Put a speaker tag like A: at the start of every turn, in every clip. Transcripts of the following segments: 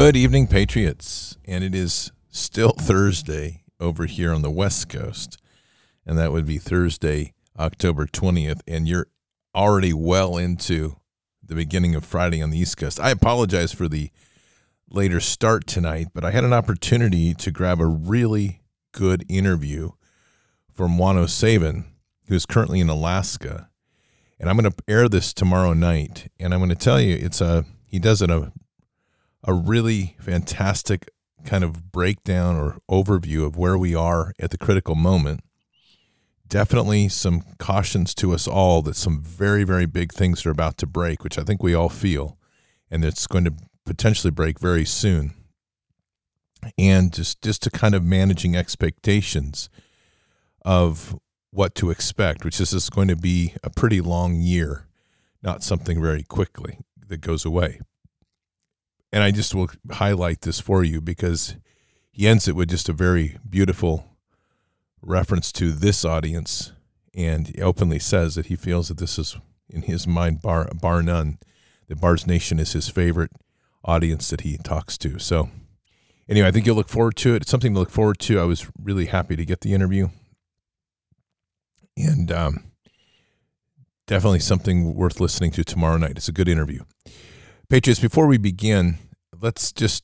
A: Good evening, Patriots. And it is still Thursday over here on the West Coast. And that would be Thursday, October 20th. And you're already well into the beginning of Friday on the East Coast. I apologize for the later start tonight, but I had an opportunity to grab a really good interview from Juan O'Savin, who is currently in Alaska. And I'm going to air this tomorrow night. And I'm going to tell you, it's a, he does it a a really fantastic kind of breakdown or overview of where we are at the critical moment. Definitely some cautions to us all that some very, very big things are about to break, which I think we all feel, and it's going to potentially break very soon. And just, just to kind of managing expectations of what to expect, which is this is going to be a pretty long year, not something very quickly that goes away and I just will highlight this for you because he ends it with just a very beautiful reference to this audience, and he openly says that he feels that this is, in his mind, bar bar none, that Bards Nation is his favorite audience that he talks to. So, anyway, I think you'll look forward to it. It's something to look forward to. I was really happy to get the interview, and um, definitely something worth listening to tomorrow night. It's a good interview. Patriots, before we begin, let's just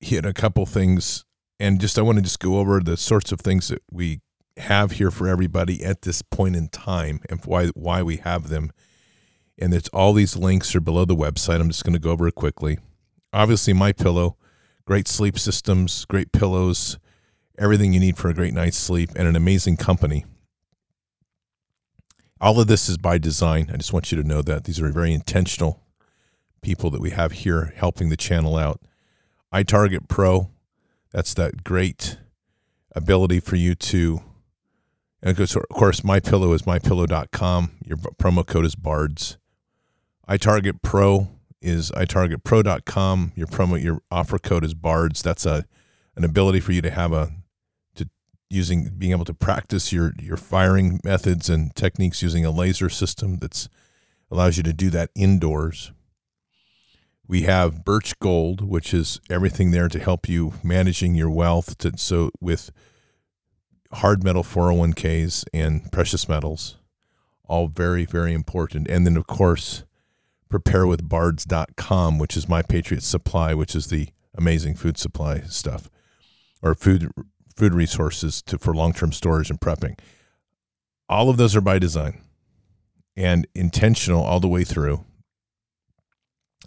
A: hit a couple things and just I want to just go over the sorts of things that we have here for everybody at this point in time and why why we have them. And it's all these links are below the website. I'm just going to go over it quickly. Obviously, my pillow, great sleep systems, great pillows, everything you need for a great night's sleep, and an amazing company. All of this is by design. I just want you to know that these are very intentional people that we have here helping the channel out. iTarget Pro, that's that great ability for you to and of course my pillow is mypillow.com your promo code is bards. itarget pro is itargetpro.com your promo your offer code is bards. That's a an ability for you to have a to using being able to practice your your firing methods and techniques using a laser system that's allows you to do that indoors we have Birch Gold, which is everything there to help you managing your wealth. To, so with hard metal 401ks and precious metals, all very, very important. And then, of course, preparewithbards.com, which is my Patriot Supply, which is the amazing food supply stuff or food food resources to, for long-term storage and prepping. All of those are by design and intentional all the way through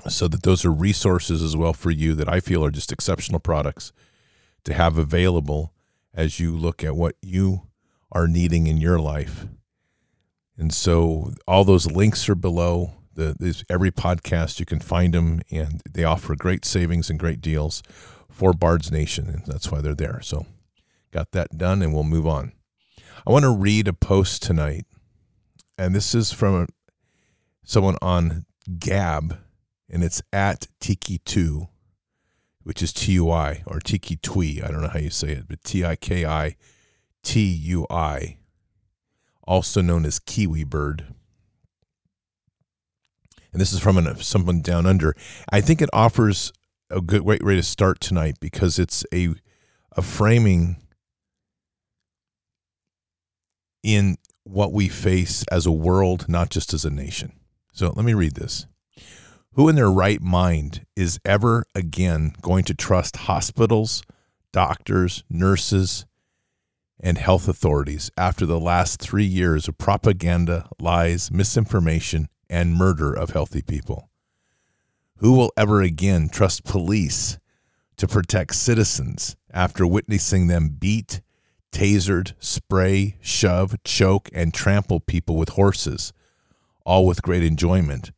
A: so that those are resources as well for you that I feel are just exceptional products to have available as you look at what you are needing in your life. And so all those links are below the every podcast you can find them and they offer great savings and great deals for Bards Nation and that's why they're there. So got that done and we'll move on. I want to read a post tonight and this is from someone on Gab and it's at Tiki2, which is T U I or Tiki Tui. I don't know how you say it, but T I K I T U I, also known as Kiwi Bird. And this is from an, someone down under. I think it offers a good great way to start tonight because it's a a framing in what we face as a world, not just as a nation. So let me read this. Who in their right mind is ever again going to trust hospitals, doctors, nurses, and health authorities after the last three years of propaganda, lies, misinformation, and murder of healthy people? Who will ever again trust police to protect citizens after witnessing them beat, tasered, spray, shove, choke, and trample people with horses, all with great enjoyment?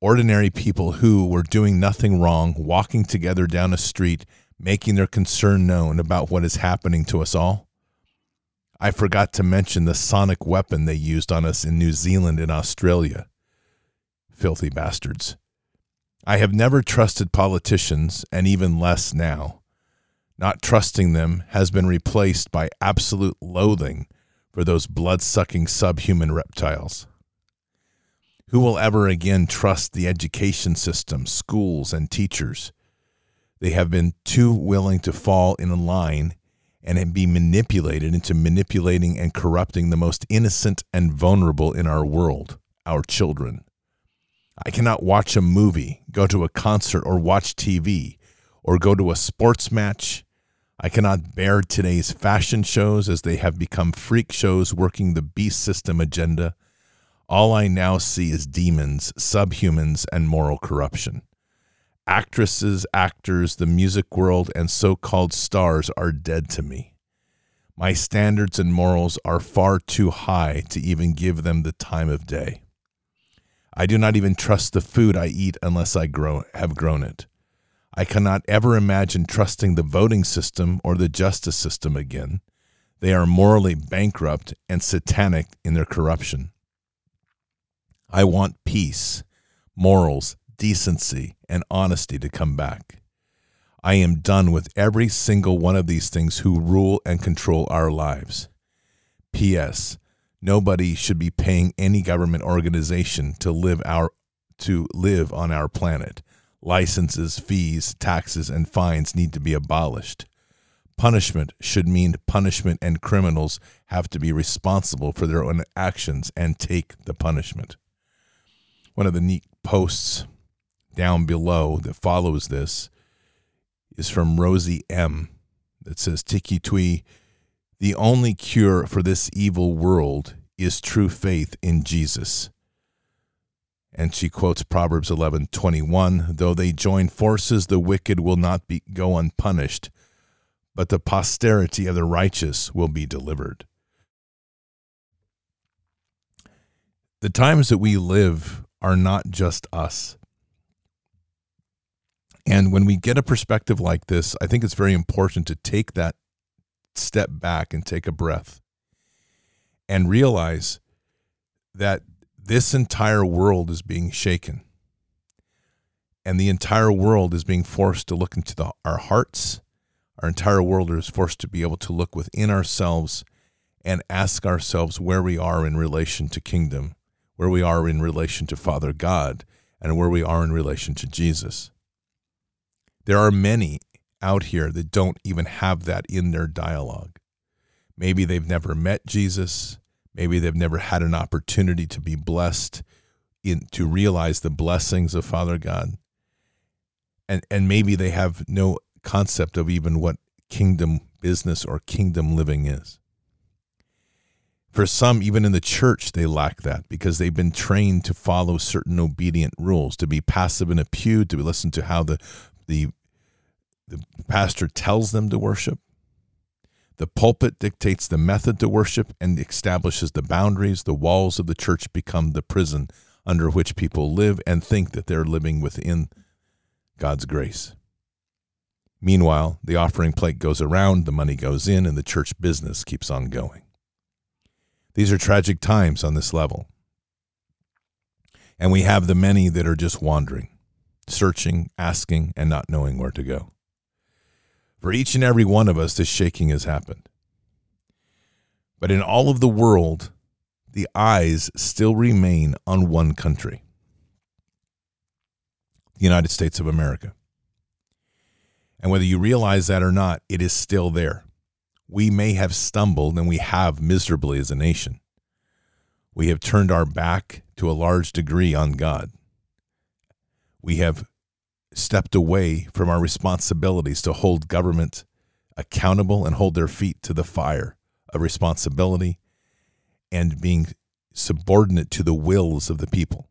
A: Ordinary people who were doing nothing wrong, walking together down a street, making their concern known about what is happening to us all. I forgot to mention the sonic weapon they used on us in New Zealand and Australia. Filthy bastards. I have never trusted politicians, and even less now. Not trusting them has been replaced by absolute loathing for those blood sucking subhuman reptiles. Who will ever again trust the education system, schools, and teachers? They have been too willing to fall in line and be manipulated into manipulating and corrupting the most innocent and vulnerable in our world, our children. I cannot watch a movie, go to a concert, or watch TV, or go to a sports match. I cannot bear today's fashion shows as they have become freak shows working the beast system agenda. All I now see is demons, subhumans, and moral corruption. Actresses, actors, the music world, and so called stars are dead to me. My standards and morals are far too high to even give them the time of day. I do not even trust the food I eat unless I grow, have grown it. I cannot ever imagine trusting the voting system or the justice system again. They are morally bankrupt and satanic in their corruption. I want peace, morals, decency, and honesty to come back. I am done with every single one of these things who rule and control our lives. P.S nobody should be paying any government organization to live our to live on our planet. Licenses, fees, taxes, and fines need to be abolished. Punishment should mean punishment, and criminals have to be responsible for their own actions and take the punishment. One of the neat posts down below that follows this is from Rosie M. that says Tiki Tui the only cure for this evil world is true faith in Jesus. And she quotes Proverbs 11:21, though they join forces the wicked will not be go unpunished, but the posterity of the righteous will be delivered. The times that we live are not just us. And when we get a perspective like this, I think it's very important to take that step back and take a breath and realize that this entire world is being shaken. And the entire world is being forced to look into the, our hearts. Our entire world is forced to be able to look within ourselves and ask ourselves where we are in relation to kingdom, where we are in relation to Father God, and where we are in relation to Jesus. There are many out here that don't even have that in their dialogue. Maybe they've never met Jesus. Maybe they've never had an opportunity to be blessed in to realize the blessings of Father God. And and maybe they have no concept of even what kingdom business or kingdom living is. For some, even in the church, they lack that because they've been trained to follow certain obedient rules, to be passive in a pew, to listen to how the the the pastor tells them to worship. The pulpit dictates the method to worship and establishes the boundaries. The walls of the church become the prison under which people live and think that they're living within God's grace. Meanwhile, the offering plate goes around, the money goes in, and the church business keeps on going. These are tragic times on this level. And we have the many that are just wandering, searching, asking, and not knowing where to go. For each and every one of us, this shaking has happened. But in all of the world, the eyes still remain on one country the United States of America. And whether you realize that or not, it is still there. We may have stumbled, and we have miserably as a nation. We have turned our back to a large degree on God. We have stepped away from our responsibilities to hold government accountable and hold their feet to the fire of responsibility and being subordinate to the wills of the people.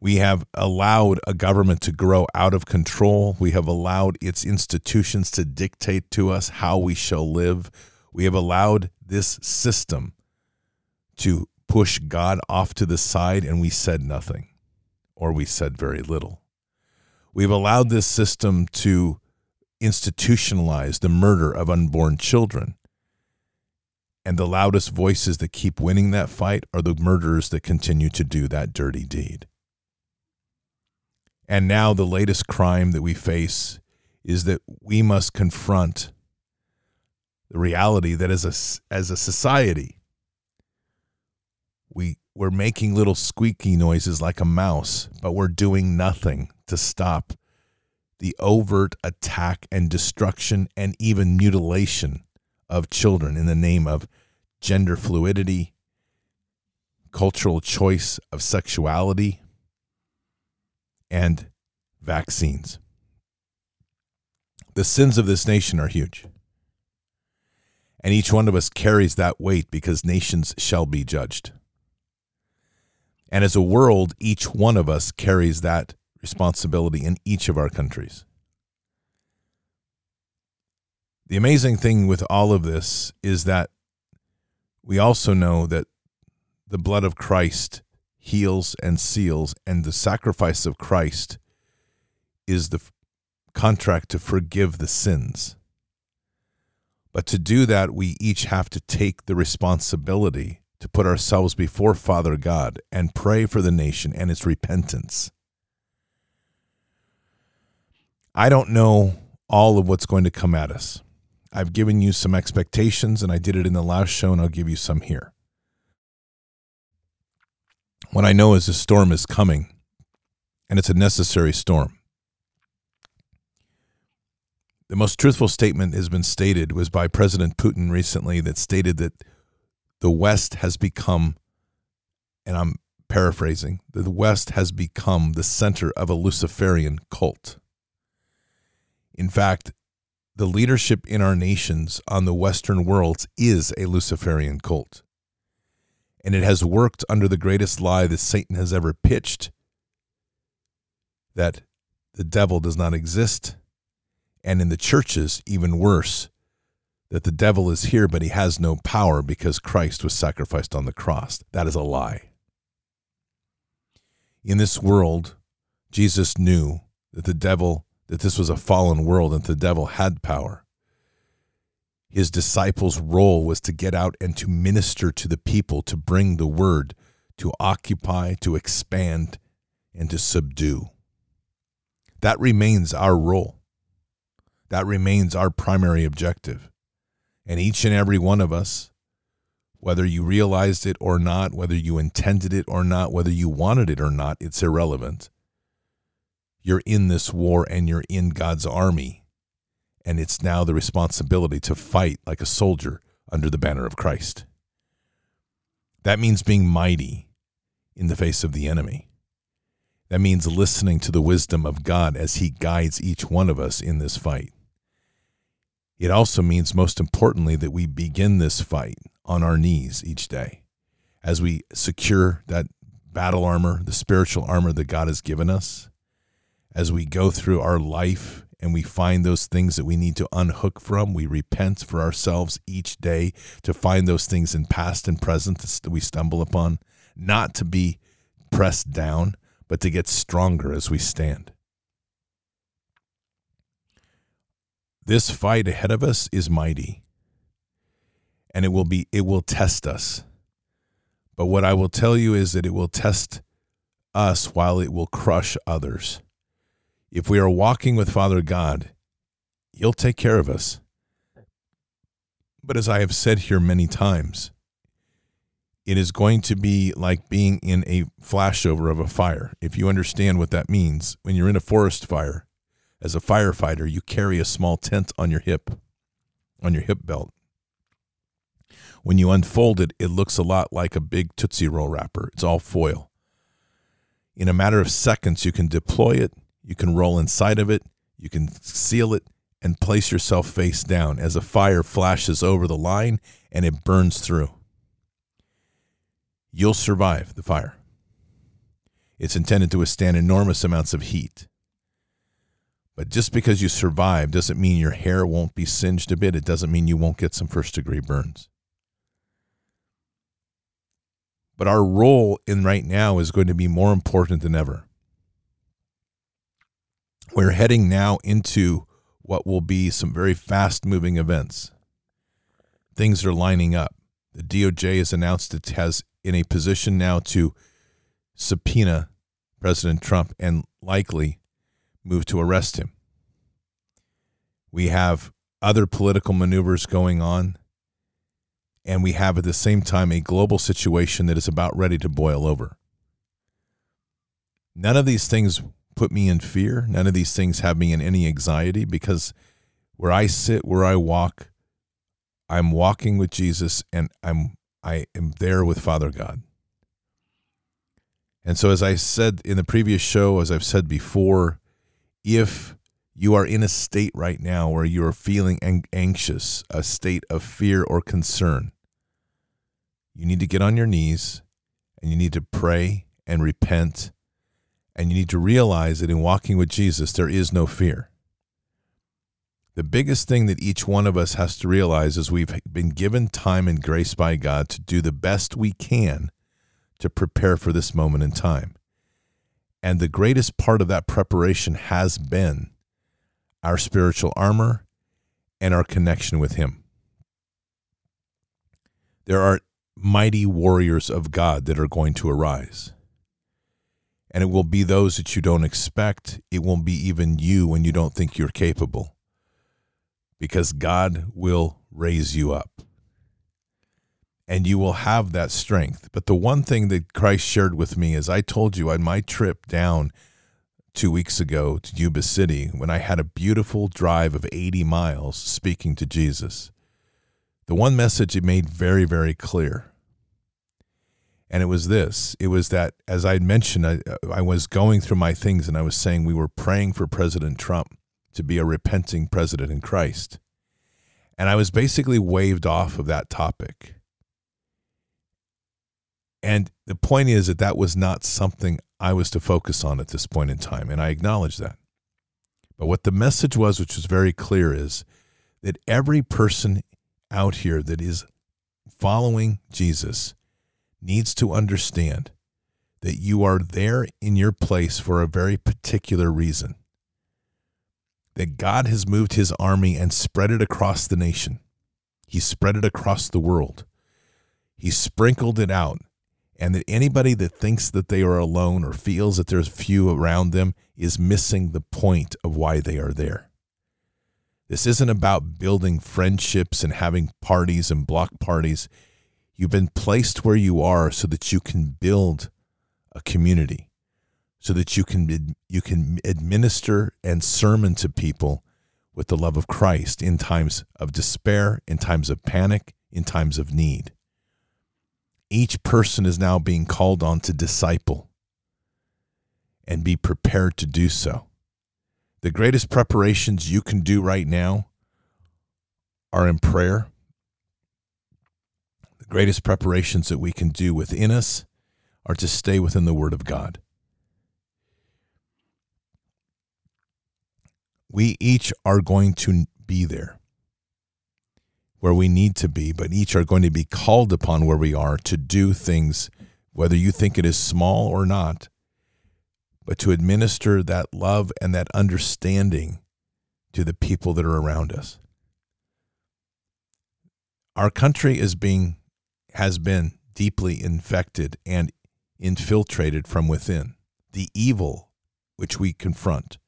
A: We have allowed a government to grow out of control. We have allowed its institutions to dictate to us how we shall live. We have allowed this system to push God off to the side, and we said nothing, or we said very little. We've allowed this system to institutionalize the murder of unborn children. And the loudest voices that keep winning that fight are the murderers that continue to do that dirty deed. And now, the latest crime that we face is that we must confront the reality that as a, as a society, we, we're making little squeaky noises like a mouse, but we're doing nothing to stop the overt attack and destruction and even mutilation of children in the name of gender fluidity, cultural choice of sexuality, and vaccines. The sins of this nation are huge. And each one of us carries that weight because nations shall be judged. And as a world, each one of us carries that responsibility in each of our countries. The amazing thing with all of this is that we also know that the blood of Christ heals and seals, and the sacrifice of Christ is the contract to forgive the sins. But to do that, we each have to take the responsibility to put ourselves before Father God and pray for the nation and its repentance. I don't know all of what's going to come at us. I've given you some expectations, and I did it in the last show, and I'll give you some here. What I know is a storm is coming, and it's a necessary storm. The most truthful statement has been stated was by President Putin recently that stated that the West has become, and I'm paraphrasing, the West has become the center of a Luciferian cult. In fact, the leadership in our nations on the Western worlds is a Luciferian cult. And it has worked under the greatest lie that Satan has ever pitched that the devil does not exist. And in the churches, even worse, that the devil is here, but he has no power because Christ was sacrificed on the cross. That is a lie. In this world, Jesus knew that the devil that this was a fallen world and the devil had power. His disciples' role was to get out and to minister to the people, to bring the word, to occupy, to expand, and to subdue. That remains our role. That remains our primary objective. And each and every one of us, whether you realized it or not, whether you intended it or not, whether you wanted it or not, it's irrelevant you're in this war and you're in God's army. And it's now the responsibility to fight like a soldier under the banner of Christ. That means being mighty in the face of the enemy. That means listening to the wisdom of God as He guides each one of us in this fight. It also means, most importantly, that we begin this fight on our knees each day as we secure that battle armor, the spiritual armor that God has given us, as we go through our life and we find those things that we need to unhook from, we repent for ourselves each day to find those things in past and present that we stumble upon, not to be pressed down, but to get stronger as we stand. This fight ahead of us is mighty, and it will be it will test us. But what I will tell you is that it will test us while it will crush others if we are walking with Father God, He'll take care of us. But as I have said here many times, it is going to be like being in a flashover of a fire. If you understand what that means, when you're in a forest fire, as a firefighter, you carry a small tent on your hip, on your hip belt. When you unfold it, it looks a lot like a big Tootsie Roll wrapper. It's all foil. In a matter of seconds, you can deploy it you can roll inside of it, you can seal it, and place yourself face down as a fire flashes over the line and it burns through. You'll survive the fire. It's intended to withstand enormous amounts of heat. But just because you survive doesn't mean your hair won't be singed a bit. It doesn't mean you won't get some first degree burns. But our role in right now is going to be more important than ever we're heading now into what will be some very fast moving events. Things are lining up. The DOJ has announced it has in a position now to subpoena President Trump and likely move to arrest him. We have other political maneuvers going on, and we have at the same time a global situation that is about ready to boil over. None of these things put me in fear. None of these things have me in any anxiety because where I sit, where I walk, I'm walking with Jesus and I'm I am there with Father God. And so as I said in the previous show, as I've said before, if you are in a state right now where you are feeling anxious, a state of fear or concern, you need to get on your knees and you need to pray and repent. And you need to realize that in walking with Jesus, there is no fear. The biggest thing that each one of us has to realize is we've been given time and grace by God to do the best we can to prepare for this moment in time. And the greatest part of that preparation has been our spiritual armor and our connection with Him. There are mighty warriors of God that are going to arise. And it will be those that you don't expect. It won't be even you when you don't think you're capable. Because God will raise you up. And you will have that strength. But the one thing that Christ shared with me is I told you on my trip down two weeks ago to Yuba City when I had a beautiful drive of 80 miles speaking to Jesus the one message he made very, very clear. And it was this it was that, as I had mentioned, I, I was going through my things and I was saying we were praying for President Trump to be a repenting president in Christ. And I was basically waved off of that topic. And the point is that that was not something I was to focus on at this point in time. And I acknowledge that. But what the message was, which was very clear, is that every person out here that is following Jesus needs to understand that you are there in your place for a very particular reason. That God has moved his army and spread it across the nation. He spread it across the world. He sprinkled it out. And that anybody that thinks that they are alone or feels that there's few around them is missing the point of why they are there. This isn't about building friendships and having parties and block parties. You've been placed where you are so that you can build a community, so that you can you can administer and sermon to people with the love of Christ in times of despair, in times of panic, in times of need. Each person is now being called on to disciple and be prepared to do so. The greatest preparations you can do right now are in prayer. Greatest preparations that we can do within us are to stay within the Word of God. We each are going to be there where we need to be, but each are going to be called upon where we are to do things, whether you think it is small or not, but to administer that love and that understanding to the people that are around us. Our country is being has been deeply infected and infiltrated from within. The evil which we confront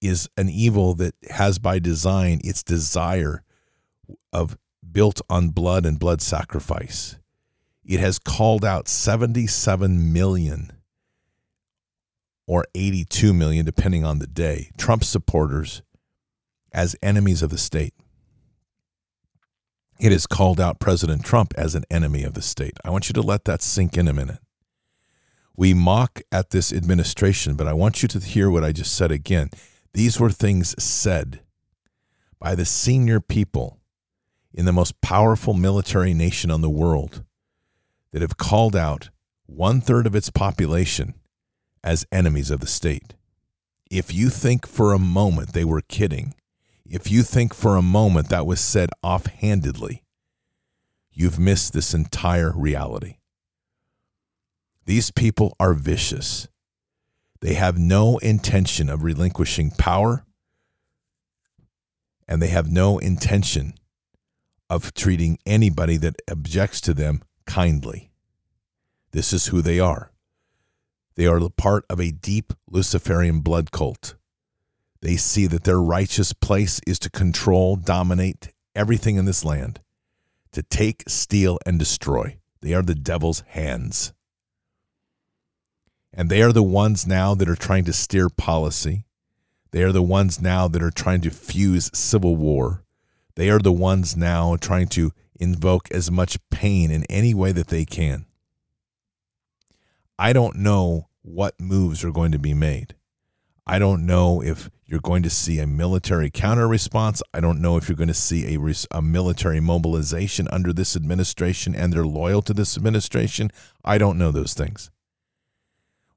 A: is an evil that has by design its desire of built on blood and blood sacrifice. It has called out 77 million or 82 million, depending on the day, Trump supporters as enemies of the state. It has called out President Trump as an enemy of the state. I want you to let that sink in a minute. We mock at this administration, but I want you to hear what I just said again. These were things said by the senior people in the most powerful military nation on the world that have called out one third of its population as enemies of the state. If you think for a moment they were kidding, if you think for a moment that was said offhandedly, you've missed this entire reality. These people are vicious. They have no intention of relinquishing power, and they have no intention of treating anybody that objects to them kindly. This is who they are. They are part of a deep Luciferian blood cult. They see that their righteous place is to control, dominate everything in this land, to take, steal, and destroy. They are the devil's hands. And they are the ones now that are trying to steer policy. They are the ones now that are trying to fuse civil war. They are the ones now trying to invoke as much pain in any way that they can. I don't know what moves are going to be made. I don't know if you're going to see a military counter response. I don't know if you're going to see a, a military mobilization under this administration and they're loyal to this administration. I don't know those things.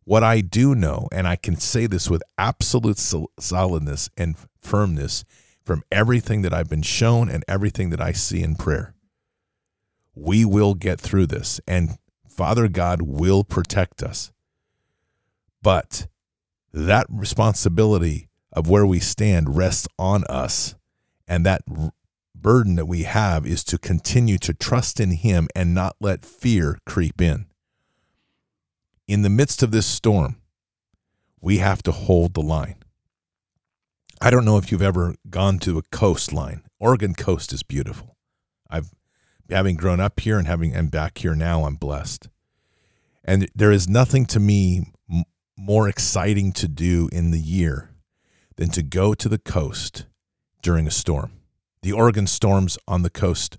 A: What I do know, and I can say this with absolute solidness and firmness from everything that I've been shown and everything that I see in prayer, we will get through this and Father God will protect us. But that responsibility of where we stand rests on us. And that burden that we have is to continue to trust in Him and not let fear creep in in the midst of this storm, we have to hold the line. I don't know if you've ever gone to a coastline. Oregon coast is beautiful. I've having grown up here and having and back here now, I'm blessed. And there is nothing to me more exciting to do in the year than to go to the coast during a storm. The Oregon storms on the coast,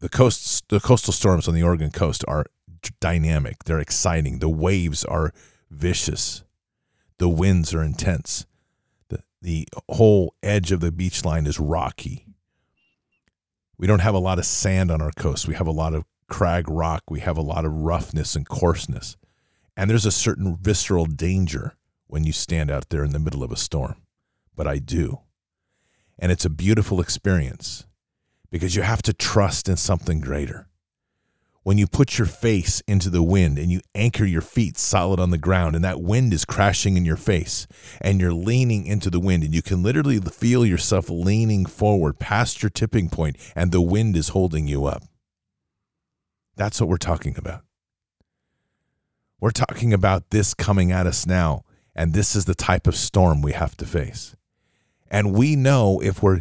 A: the coasts, the coastal storms on the Oregon coast are dynamic. They're exciting. The waves are vicious. The winds are intense. The, the whole edge of the beach line is rocky. We don't have a lot of sand on our coast. We have a lot of crag rock. We have a lot of roughness and coarseness. And there's a certain visceral danger when you stand out there in the middle of a storm. But I do. And it's a beautiful experience because you have to trust in something greater when you put your face into the wind and you anchor your feet solid on the ground and that wind is crashing in your face and you're leaning into the wind and you can literally feel yourself leaning forward past your tipping point and the wind is holding you up. That's what we're talking about. We're talking about this coming at us now, and this is the type of storm we have to face. And we know if we're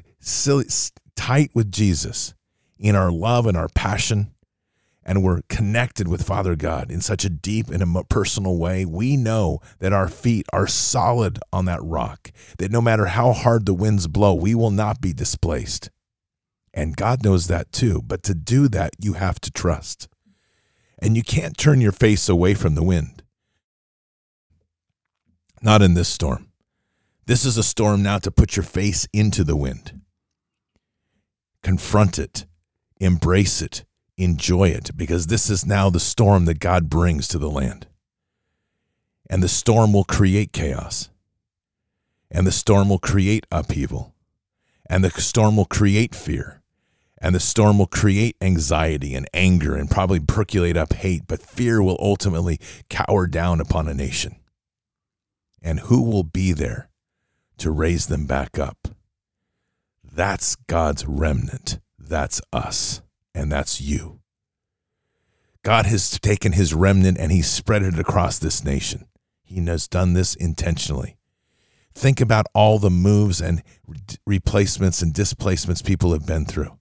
A: tight with Jesus in our love and our passion, and we're connected with Father God in such a deep and a personal way, we know that our feet are solid on that rock, that no matter how hard the winds blow, we will not be displaced. And God knows that too. But to do that, you have to trust. And you can't turn your face away from the wind. Not in this storm. This is a storm now to put your face into the wind. Confront it, embrace it, enjoy it because this is now the storm that God brings to the land. And the storm will create chaos. And the storm will create upheaval. And the storm will create fear. And the storm will create anxiety and anger and probably percolate up hate, but fear will ultimately cower down upon a nation. And who will be there to raise them back up? That's God's remnant. That's us and that's you. God has taken his remnant and he's spread it across this nation. He has done this intentionally. Think about all the moves and replacements and displacements people have been through.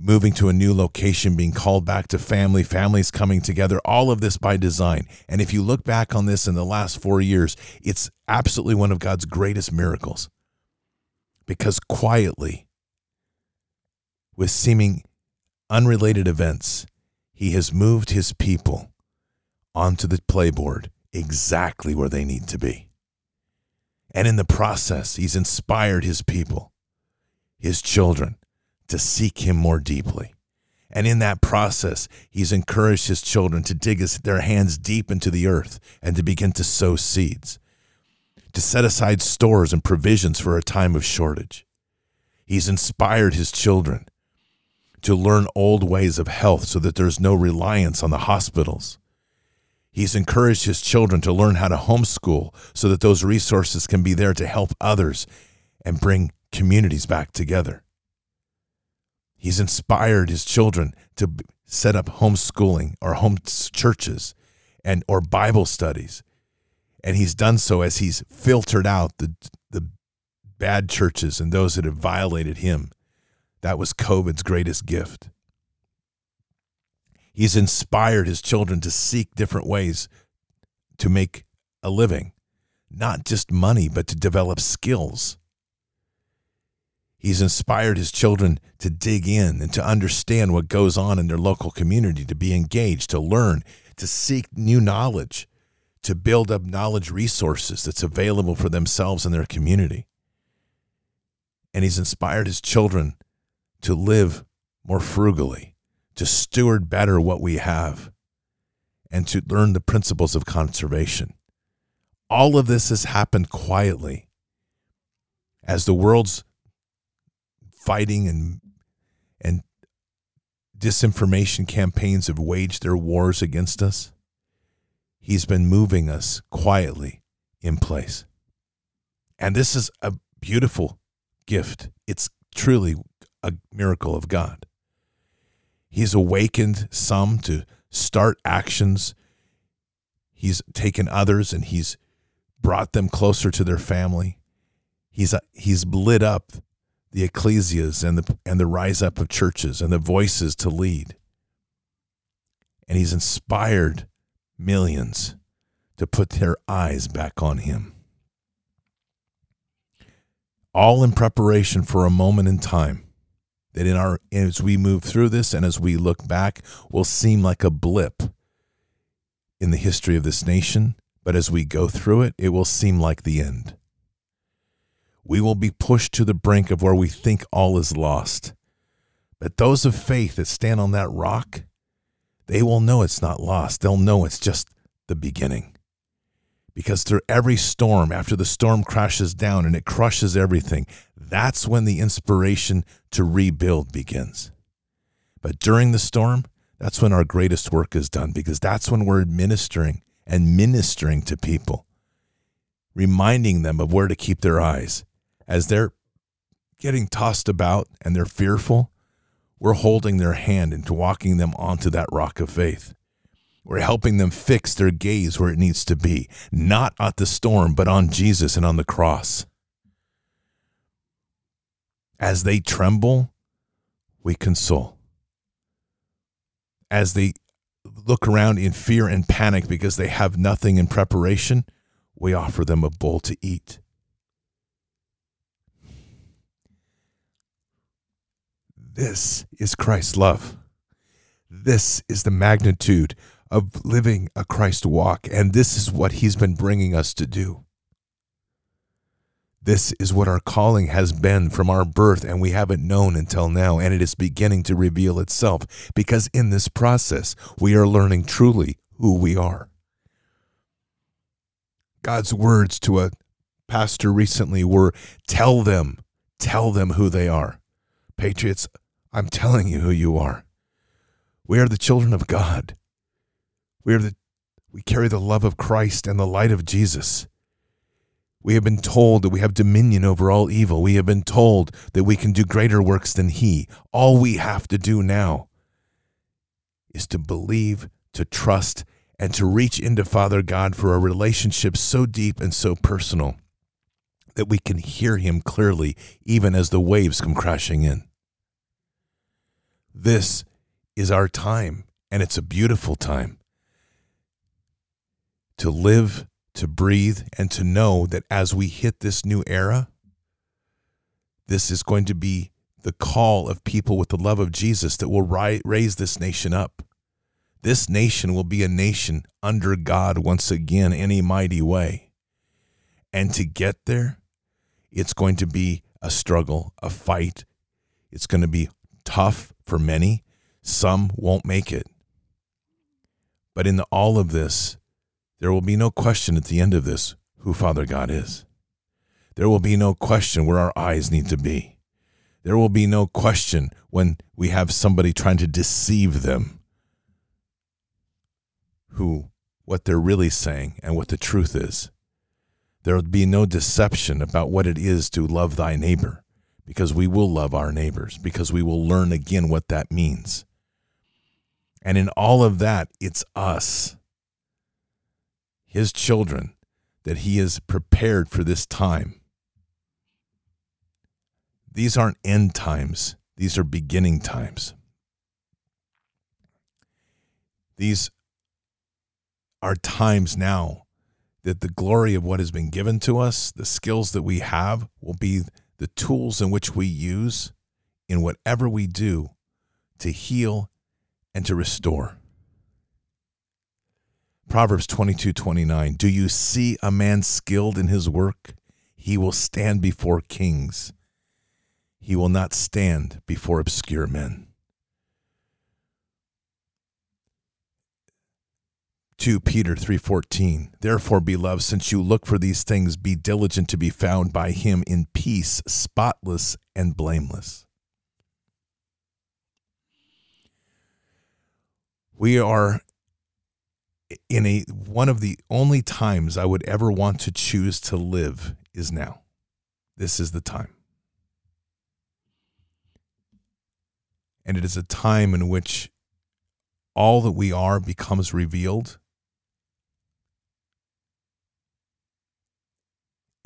A: Moving to a new location, being called back to family, families coming together, all of this by design. And if you look back on this in the last four years, it's absolutely one of God's greatest miracles. Because quietly, with seeming unrelated events, he has moved his people onto the playboard exactly where they need to be. And in the process, he's inspired his people, his children, to seek him more deeply. And in that process, he's encouraged his children to dig their hands deep into the earth and to begin to sow seeds, to set aside stores and provisions for a time of shortage. He's inspired his children to learn old ways of health so that there's no reliance on the hospitals. He's encouraged his children to learn how to homeschool so that those resources can be there to help others and bring communities back together. He's inspired his children to set up homeschooling or home churches and or Bible studies. And he's done so as he's filtered out the the bad churches and those that have violated him that was COVID's greatest gift. He's inspired his children to seek different ways to make a living, not just money, but to develop skills. He's inspired his children to dig in and to understand what goes on in their local community, to be engaged, to learn, to seek new knowledge, to build up knowledge resources that's available for themselves and their community. And he's inspired his children to live more frugally, to steward better what we have, and to learn the principles of conservation. All of this has happened quietly as the world's fighting and and disinformation campaigns have waged their wars against us. He's been moving us quietly in place. And this is a beautiful gift. It's truly a miracle of God. He's awakened some to start actions. He's taken others and he's brought them closer to their family. He's he's lit up the ecclesias and the and the rise up of churches and the voices to lead. And he's inspired millions to put their eyes back on him. All in preparation for a moment in time that in our as we move through this and as we look back will seem like a blip in the history of this nation, but as we go through it, it will seem like the end we will be pushed to the brink of where we think all is lost. But those of faith that stand on that rock, they will know it's not lost. They'll know it's just the beginning. Because through every storm, after the storm crashes down and it crushes everything, that's when the inspiration to rebuild begins. But during the storm, that's when our greatest work is done because that's when we're administering and ministering to people, reminding them of where to keep their eyes, as they're getting tossed about and they're fearful, we're holding their hand and walking them onto that rock of faith. We're helping them fix their gaze where it needs to be, not at the storm, but on Jesus and on the cross. As they tremble, we console. As they look around in fear and panic because they have nothing in preparation, we offer them a bowl to eat. This is Christ's love. This is the magnitude of living a Christ walk, and this is what He's been bringing us to do. This is what our calling has been from our birth, and we haven't known until now, and it is beginning to reveal itself because in this process, we are learning truly who we are. God's words to a pastor recently were tell them, tell them who they are. Patriots, I'm telling you who you are. We are the children of God. We are the we carry the love of Christ and the light of Jesus. We have been told that we have dominion over all evil. We have been told that we can do greater works than he. All we have to do now is to believe, to trust, and to reach into Father God for a relationship so deep and so personal that we can hear him clearly even as the waves come crashing in. This is our time, and it's a beautiful time to live, to breathe, and to know that as we hit this new era, this is going to be the call of people with the love of Jesus that will ri- raise this nation up. This nation will be a nation under God once again in a mighty way. And to get there, it's going to be a struggle, a fight. It's going to be tough for many. Some won't make it. But in the, all of this, there will be no question at the end of this who Father God is. There will be no question where our eyes need to be. There will be no question when we have somebody trying to deceive them who what they're really saying and what the truth is. There will be no deception about what it is to love thy neighbor because we will love our neighbors, because we will learn again what that means. And in all of that, it's us, his children, that he has prepared for this time. These aren't end times, these are beginning times. These are times now that the glory of what has been given to us, the skills that we have, will be the tools in which we use in whatever we do to heal and to restore. Proverbs 22 29. Do you see a man skilled in his work? He will stand before kings. He will not stand before obscure men. 2 Peter 3:14 Therefore beloved since you look for these things be diligent to be found by him in peace spotless and blameless We are in a one of the only times I would ever want to choose to live is now. This is the time. And it is a time in which all that we are becomes revealed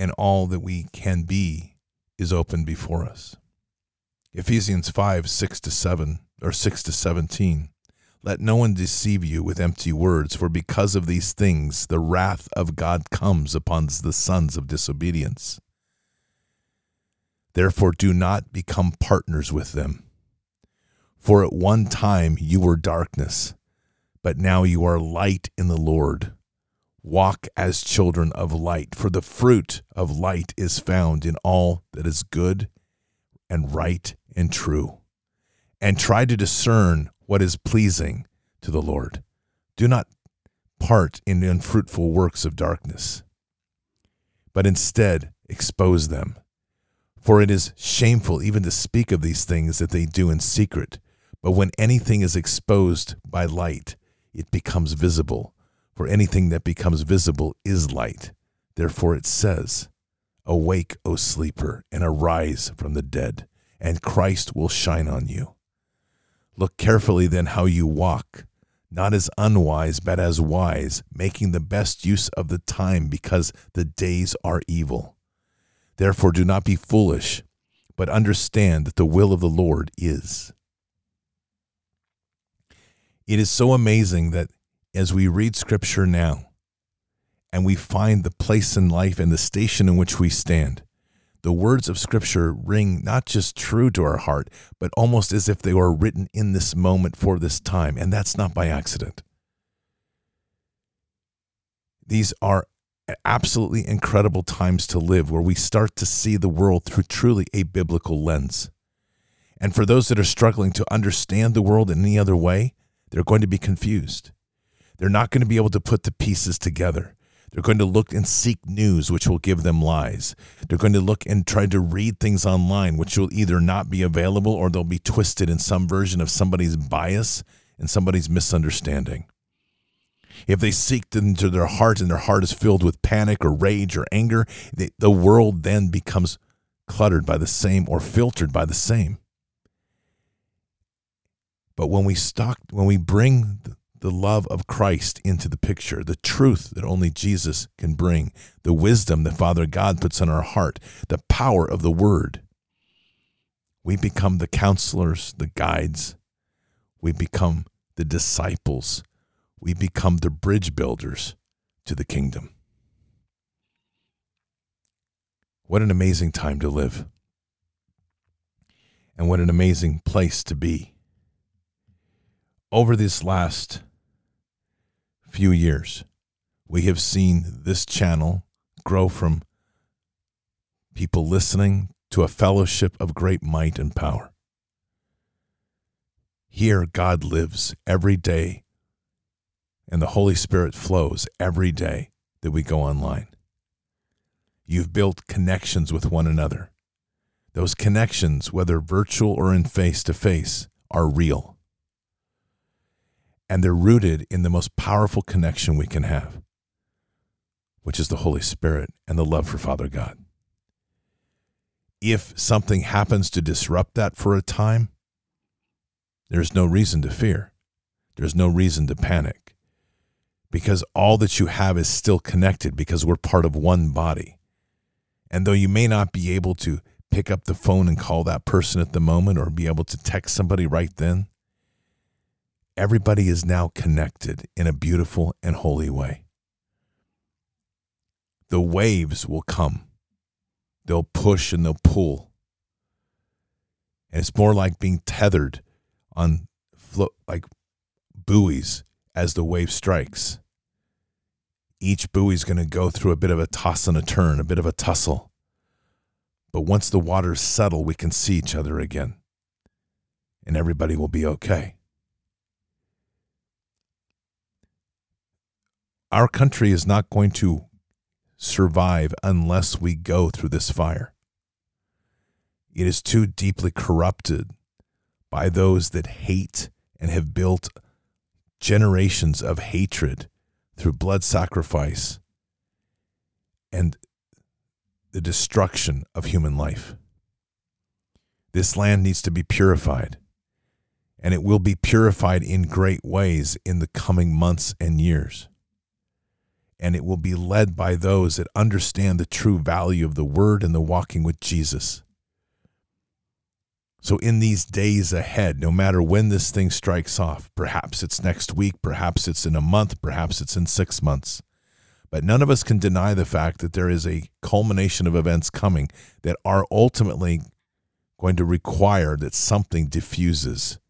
A: and all that we can be is open before us. Ephesians 5 6 to 7 or 6 to 17. Let no one deceive you with empty words, for because of these things the wrath of God comes upon the sons of disobedience. Therefore, do not become partners with them. For at one time you were darkness, but now you are light in the Lord. Walk as children of light, for the fruit of light is found in all that is good and right and true. And try to discern what is pleasing to the Lord. Do not part in unfruitful works of darkness, but instead expose them. For it is shameful even to speak of these things that they do in secret. But when anything is exposed by light, it becomes visible. For anything that becomes visible is light. Therefore it says, Awake, O sleeper, and arise from the dead, and Christ will shine on you. Look carefully then how you walk, not as unwise, but as wise, making the best use of the time, because the days are evil. Therefore, do not be foolish, but understand that the will of the Lord is. It is so amazing that as we read Scripture now and we find the place in life and the station in which we stand, the words of Scripture ring not just true to our heart, but almost as if they were written in this moment for this time. And that's not by accident. These are absolutely incredible times to live where we start to see the world through truly a biblical lens. And for those that are struggling to understand the world in any other way, they're going to be confused. They're not going to be able to put the pieces together. They're going to look and seek news, which will give them lies. They're going to look and try to read things online, which will either not be available or they'll be twisted in some version of somebody's bias and somebody's misunderstanding. If they seek into their heart and their heart is filled with panic or rage or anger, the world then becomes cluttered by the same or filtered by the same. But when we stock, when we bring the love of Christ into the picture, the truth that only Jesus can bring, the wisdom that Father God puts in our heart, the power of the Word. We become the counselors, the guides. We become the disciples. We become the bridge builders to the kingdom. What an amazing time to live. And what an amazing place to be. Over this last few years, we have seen this channel grow from people listening to a fellowship of great might and power. Here, God lives every day, and the Holy Spirit flows every day that we go online. You've built connections with one another. Those connections, whether virtual or in face to face, are real and they're rooted in the most powerful connection we can have, which is the Holy Spirit and the love for Father God. If something happens to disrupt that for a time, there's no reason to fear. There's no reason to panic because all that you have is still connected because we're part of one body. And though you may not be able to pick up the phone and call that person at the moment or be able to text somebody right then, everybody is now connected in a beautiful and holy way. the waves will come. They'll push and they'll pull. And it's more like being tethered on flo- like buoys as the wave strikes. Each buoy is going to go through a bit of a toss and a turn, a bit of a tussle. But once the waters settle, we can see each other again. And everybody will be okay. Our country is not going to survive unless we go through this fire. It is too deeply corrupted by those that hate and have built generations of hatred through blood sacrifice and the destruction of human life. This land needs to be purified, and it will be purified in great ways in the coming months and years and it will be led by those that understand the true value of the word and the walking with Jesus. So, in these days ahead, no matter when this thing strikes off, perhaps it's next week, perhaps it's in a month, perhaps it's in six months, but none of us can deny the fact that there is a culmination of events coming that are ultimately going to require that something diffuses.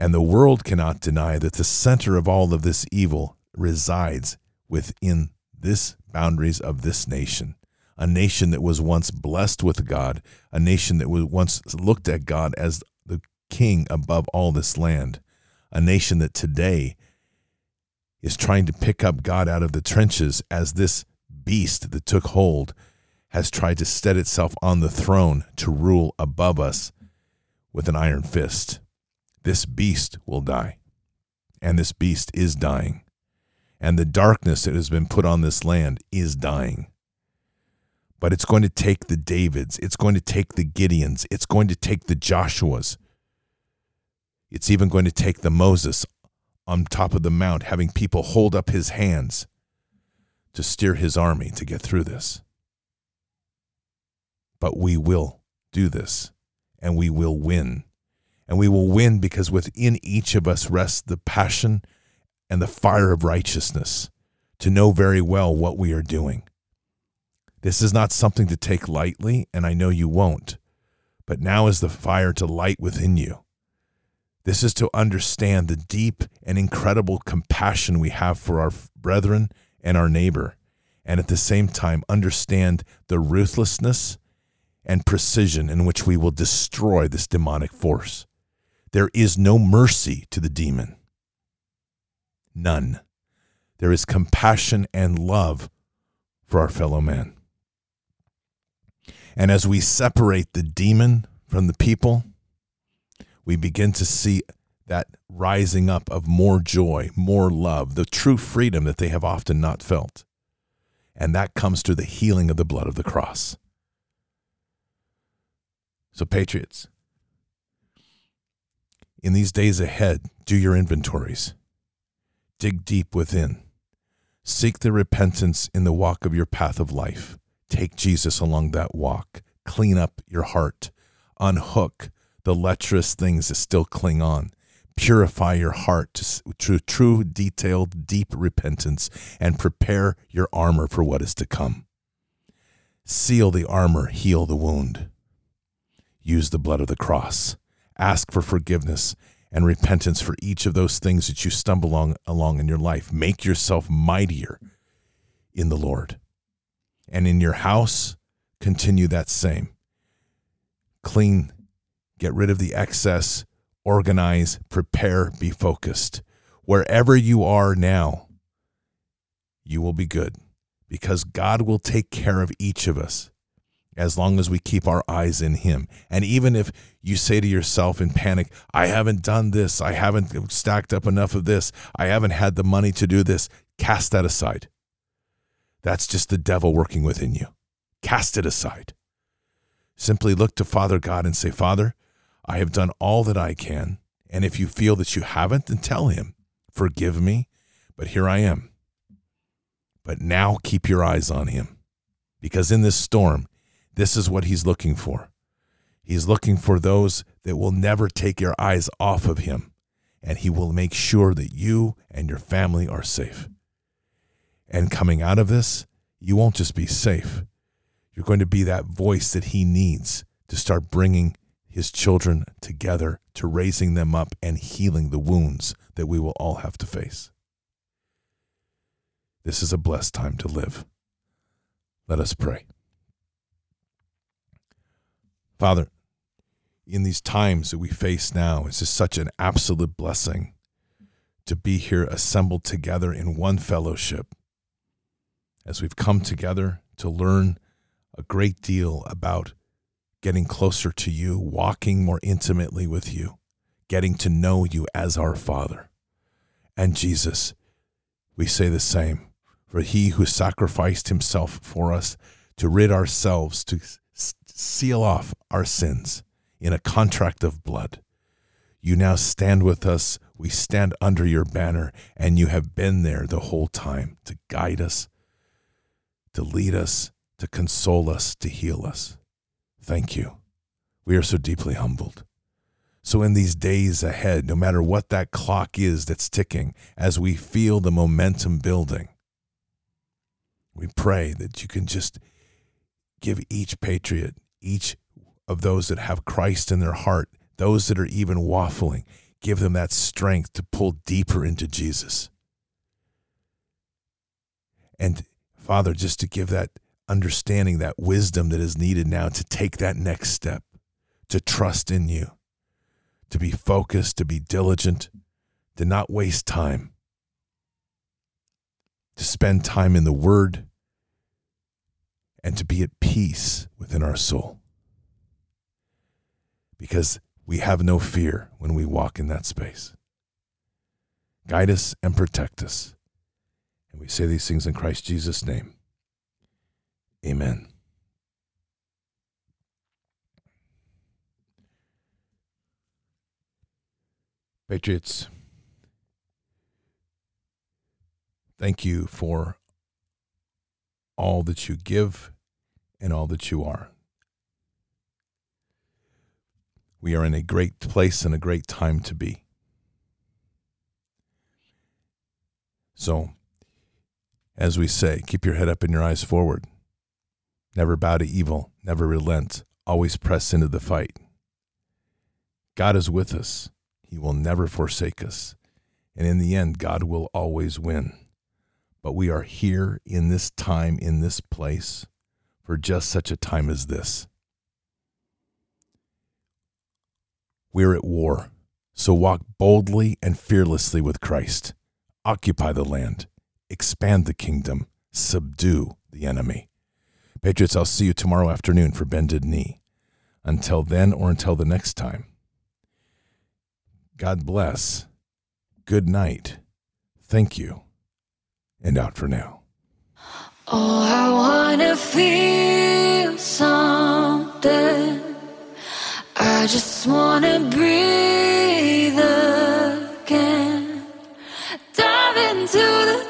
A: And the world cannot deny that the center of all of this evil resides within this boundaries of this nation. A nation that was once blessed with God, a nation that was once looked at God as the king above all this land, a nation that today is trying to pick up God out of the trenches as this beast that took hold has tried to set itself on the throne to rule above us with an iron fist. This beast will die, and this beast is dying and the darkness that has been put on this land is dying. But it's going to take the Davids, it's going to take the Gideons, it's going to take the Joshuas. It's even going to take the Moses on top of the mount, having people hold up his hands to steer his army to get through this. But we will do this, and we will win. And we will win because within each of us rests the passion and the fire of righteousness to know very well what we are doing. This is not something to take lightly, and I know you won't, but now is the fire to light within you. This is to understand the deep and incredible compassion we have for our brethren and our neighbor, and at the same time understand the ruthlessness and precision in which we will destroy this demonic force. There is no mercy to the demon. None. There is compassion and love for our fellow man. And as we separate the demon from the people, we begin to see that rising up of more joy, more love, the true freedom that they have often not felt. And that comes through the healing of the blood of the cross. So, Patriots, in these days ahead, do your inventories. Dig deep within. Seek the repentance in the walk of your path of life. Take Jesus along that walk. Clean up your heart. Unhook the lecherous things that still cling on. Purify your heart to, true, detailed, deep repentance and prepare your armor for what is to come. Seal the armor, heal the wound. Use the blood of the cross. Ask for forgiveness and repentance for each of those things that you stumble along, along in your life. Make yourself mightier in the Lord. And in your house, continue that same. Clean, get rid of the excess, organize, prepare, be focused. Wherever you are now, you will be good because God will take care of each of us as long as we keep our eyes in Him. And even if you say to yourself in panic, I haven't done this, I haven't stacked up enough of this, I haven't had the money to do this, cast that aside. That's just the devil working within you. Cast it aside. Simply look to Father God and say, Father, I have done all that I can. And if you feel that you haven't, then tell Him, Forgive me, but here I am. But now keep your eyes on Him. Because in this storm, this is what he's looking for. He's looking for those that will never take your eyes off of him, and he will make sure that you and your family are safe. And coming out of this, you won't just be safe. You're going to be that voice that he needs to start bringing his children together, to raising them up and healing the wounds that we will all have to face. This is a blessed time to live. Let us pray. Father, in these times that we face now, it's just such an absolute blessing to be here assembled together in one fellowship as we've come together to learn a great deal about getting closer to you, walking more intimately with you, getting to know you as our Father. And Jesus, we say the same for he who sacrificed himself for us to rid ourselves, to seal off our sins in a contract of blood. You now stand with us. We stand under your banner, and you have been there the whole time to guide us, to lead us, to console us, to heal us. Thank you. We are so deeply humbled. So, in these days ahead, no matter what that clock is that's ticking, as we feel the momentum building, we pray that you can just give each patriot, each of those that have Christ in their heart, those that are even waffling, give them that strength to pull deeper into Jesus. And Father, just to give that understanding, that wisdom that is needed now to take that next step, to trust in you, to be focused, to be diligent, to not waste time, to spend time in the Word, and to be at peace within our soul. Because we have no fear when we walk in that space. Guide us and protect us. And we say these things in Christ Jesus' name. Amen. Patriots, thank you for all that you give and all that you are. We are in a great place and a great time to be. So, as we say, keep your head up and your eyes forward. Never bow to evil, never relent, always press into the fight. God is with us, He will never forsake us. And in the end, God will always win but we are here in this time, in this place, for just such a time as this. We're at war, so walk boldly and fearlessly with Christ. Occupy the land, expand the kingdom, subdue the enemy. Patriots, I'll see you tomorrow afternoon for Bended Knee. Until then or until the next time, God bless. Good night. Thank you and out for now.
B: Oh, I wanna feel something. I just wanna breathe again. Dive into the